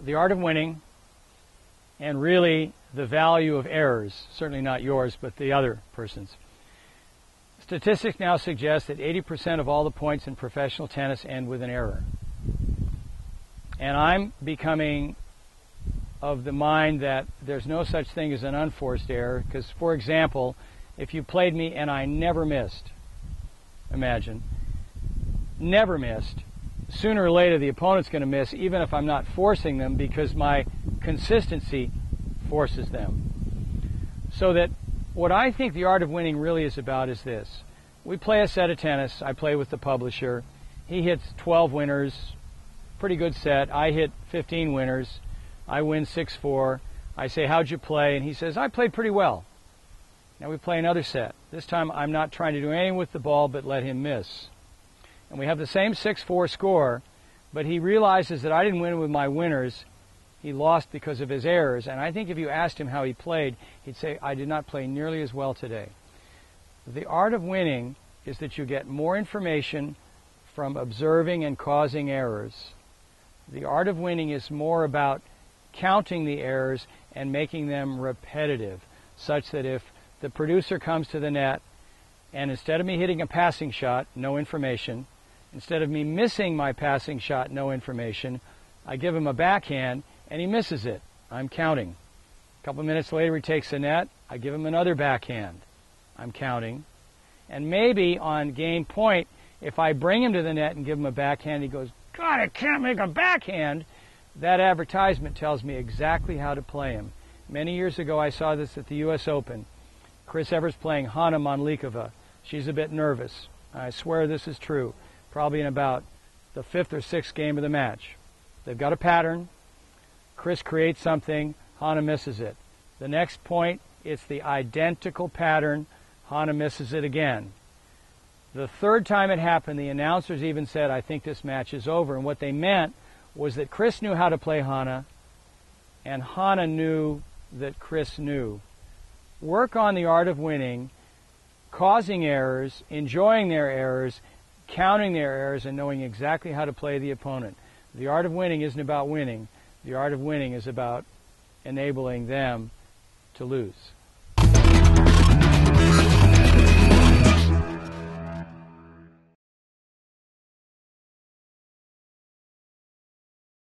the art of winning and really the value of errors, certainly not yours, but the other person's. Statistics now suggest that 80% of all the points in professional tennis end with an error. And I'm becoming of the mind that there's no such thing as an unforced error because, for example, if you played me and I never missed, imagine, never missed, sooner or later the opponent's going to miss even if I'm not forcing them because my consistency forces them. So that what I think the art of winning really is about is this. We play a set of tennis. I play with the publisher. He hits 12 winners. Pretty good set. I hit 15 winners. I win 6-4. I say, how'd you play? And he says, I played pretty well. Now we play another set. This time I'm not trying to do anything with the ball but let him miss. And we have the same 6-4 score, but he realizes that I didn't win with my winners. He lost because of his errors. And I think if you asked him how he played, he'd say, I did not play nearly as well today. The art of winning is that you get more information from observing and causing errors. The art of winning is more about counting the errors and making them repetitive, such that if the producer comes to the net and instead of me hitting a passing shot, no information, instead of me missing my passing shot, no information, I give him a backhand and he misses it. I'm counting. A couple minutes later, he takes the net. I give him another backhand. I'm counting. And maybe on game point, if I bring him to the net and give him a backhand, he goes, God, I can't make a backhand. That advertisement tells me exactly how to play him. Many years ago, I saw this at the U.S. Open. Chris Evert playing Hana Mandlikova. She's a bit nervous. I swear this is true. Probably in about the fifth or sixth game of the match. They've got a pattern. Chris creates something. Hana misses it. The next point, it's the identical pattern. Hana misses it again. The third time it happened, the announcers even said, I think this match is over. And what they meant was that Chris knew how to play Hana, and Hana knew that Chris knew. Work on the art of winning, causing errors, enjoying their errors, counting their errors, and knowing exactly how to play the opponent. The art of winning isn't about winning. The art of winning is about enabling them to lose.